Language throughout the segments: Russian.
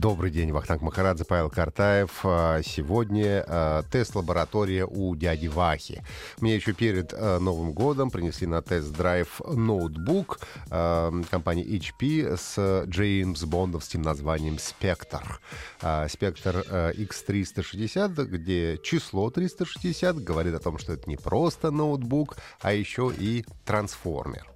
Добрый день, Вахтанг Махарадзе, Павел Картаев. А, сегодня а, тест-лаборатория у дяди Вахи. Мне еще перед а, Новым годом принесли на тест-драйв ноутбук компании HP с Джеймс Бондовским названием Spectre. Spectre X360, где число 360 говорит о том, что это не просто ноутбук, а еще и трансформер.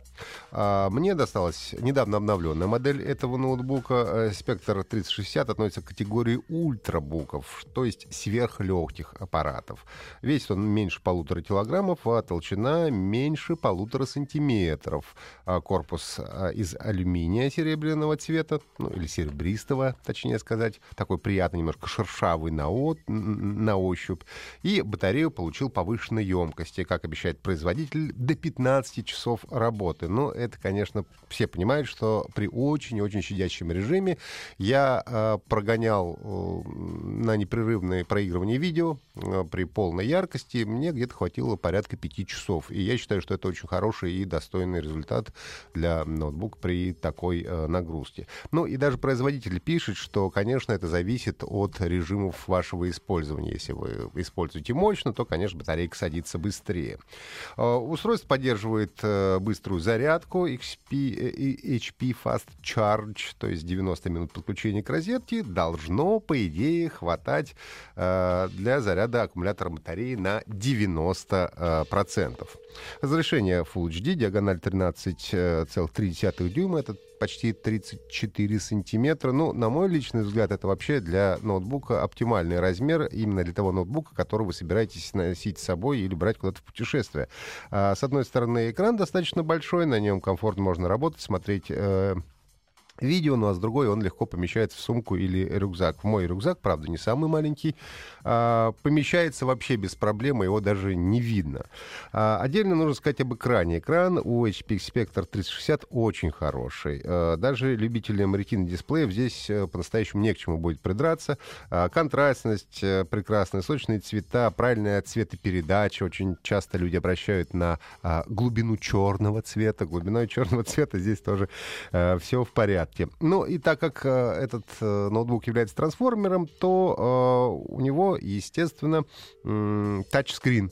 А, мне досталась недавно обновленная модель этого ноутбука. Э, Spectre 3060 относится к категории ультрабуков, то есть сверхлегких аппаратов. Весит он меньше полутора килограммов, а толщина меньше полутора сантиметров. А корпус а, из алюминия серебряного цвета, ну или серебристого, точнее сказать. Такой приятный, немножко шершавый на, от, на ощупь. И батарею получил повышенной емкости, как обещает производитель, до 15 часов работы. Но это, конечно, все понимают, что при очень-очень щадящем режиме я э, прогонял э, на непрерывное проигрывание видео э, при полной яркости. Мне где-то хватило порядка пяти часов. И я считаю, что это очень хороший и достойный результат для ноутбука при такой э, нагрузке. Ну и даже производитель пишет, что, конечно, это зависит от режимов вашего использования. Если вы используете мощно, то, конечно, батарейка садится быстрее. Э, устройство поддерживает э, быструю зарядку, легко XP, HP Fast Charge, то есть 90 минут подключения к розетке, должно, по идее, хватать э, для заряда аккумулятора батареи на 90%. Э, процентов. Разрешение Full HD, диагональ 13,3 дюйма, это почти 34 сантиметра. Ну, на мой личный взгляд, это вообще для ноутбука оптимальный размер, именно для того ноутбука, который вы собираетесь носить с собой или брать куда-то в путешествие. А, с одной стороны, экран достаточно большой, на нем комфортно можно работать, смотреть э, видео, ну а с другой он легко помещается в сумку или рюкзак. В мой рюкзак, правда, не самый маленький, а, помещается вообще без проблем, его даже не видно. А, отдельно нужно сказать об экране. Экран у HP Spectre 360 очень хороший. А, даже любителям ретины дисплеев здесь э, по-настоящему не к чему будет придраться. А, контрастность э, прекрасная, сочные цвета, правильная цветопередача. Очень часто люди обращают на а, глубину черного цвета. Глубиной черного цвета здесь тоже а, все в порядке порядке. Ну и так как э, этот э, ноутбук является трансформером, то э, у него, естественно, тачскрин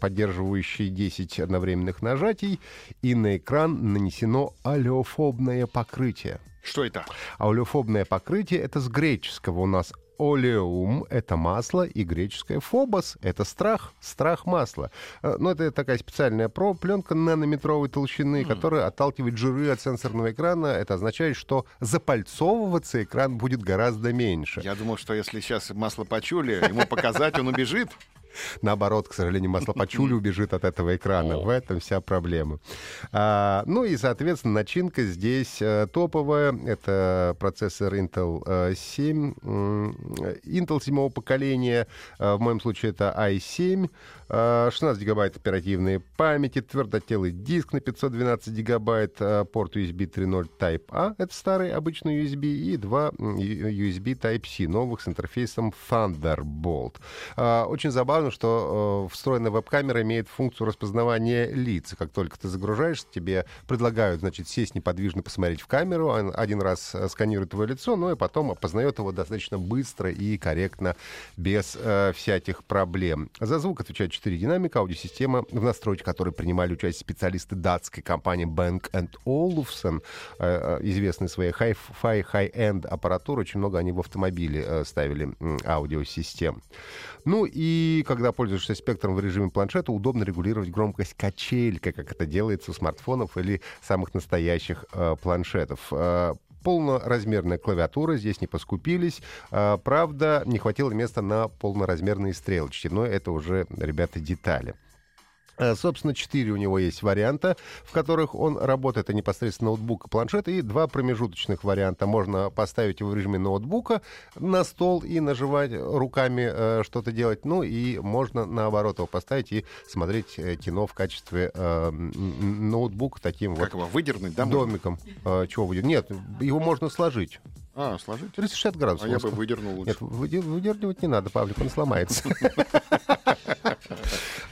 поддерживающий 10 одновременных нажатий, и на экран нанесено алеофобное покрытие. Что это? Алеофобное покрытие — это с греческого у нас Олеум — это масло, и греческое фобос — это страх, страх масла. Э, ну, это такая специальная про пленка нанометровой толщины, mm. которая отталкивает жиры от сенсорного экрана. Это означает, что запальцовываться экран будет гораздо меньше. Я думал, что если сейчас масло почули, ему показать, он убежит. Наоборот, к сожалению, масло маслопочули убежит от этого экрана. В этом вся проблема. А, ну и, соответственно, начинка здесь а, топовая. Это процессор Intel 7. А, Intel седьмого поколения. А, в моем случае это i7. 16 а, гигабайт оперативной памяти, твердотелый диск на 512 гигабайт, порт USB 3.0 Type-A, это старый обычный USB, и два USB Type-C, новых с интерфейсом Thunderbolt. Очень забавно, что встроенная веб-камера имеет функцию распознавания лиц. Как только ты загружаешься, тебе предлагают, значит, сесть неподвижно, посмотреть в камеру, один раз сканирует твое лицо, ну и потом опознает его достаточно быстро и корректно, без э, всяких проблем. За звук отвечает 4 динамика, аудиосистема, в настройке которой принимали участие специалисты датской компании Bank Olufsen, э, э, известные своей Hi-Fi, High-End аппаратурой. Очень много они в автомобиле э, ставили аудиосистем. Ну и когда пользуешься спектром в режиме планшета, удобно регулировать громкость качелькой, как это делается у смартфонов или самых настоящих планшетов полноразмерная клавиатура, здесь не поскупились. А, правда, не хватило места на полноразмерные стрелочки, но это уже, ребята, детали. Э, Собственно, четыре у него есть варианта, в которых он работает. Это непосредственно ноутбук и планшет. И два промежуточных варианта. Можно поставить его в режиме ноутбука на стол и нажимать руками э, что-то делать. Ну и можно наоборот его поставить и смотреть э, кино в качестве э, ноутбука таким Как вот его выдернуть, да? домиком. Э, чего выдер- Нет, его можно сложить. А, сложить? 360 градусов. А я бы выдернул лучше. Нет, выдер- выдергивать не надо, Павлик, он сломается.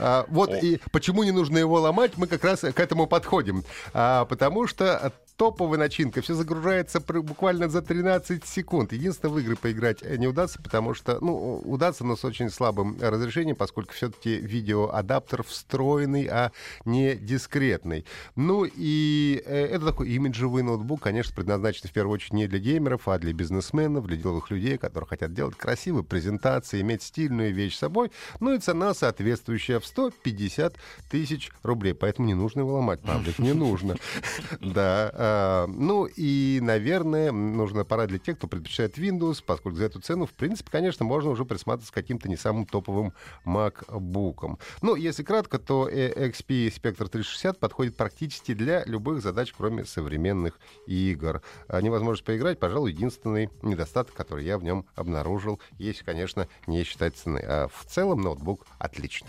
А, Вот О. и почему не нужно его ломать, мы как раз к этому подходим. А, Потому что топовая начинка, все загружается буквально за 13 секунд. Единственное, в игры поиграть э, не удастся, потому что, ну, удастся, но с очень слабым разрешением, поскольку все-таки видеоадаптер встроенный, а не дискретный. Ну и э, это такой имиджевый ноутбук, конечно, предназначен в первую очередь не для геймеров, а для бизнесменов, для деловых людей, которые хотят делать красивые презентации, иметь стильную вещь с собой. Ну и цена соответствующая в 150 тысяч рублей. Поэтому не нужно его ломать, Павлик, не нужно. Да. а, Ну и, наверное, нужно пора для тех, кто предпочитает Windows, поскольку за эту цену, в принципе, конечно, можно уже присматриваться к каким-то не самым топовым MacBook. Ну, если кратко, то XP Spectre 360 подходит практически для любых задач, кроме современных игр. А Невозможность поиграть, пожалуй, единственный недостаток, который я в нем обнаружил, если, конечно, не считать цены. А в целом ноутбук отличный.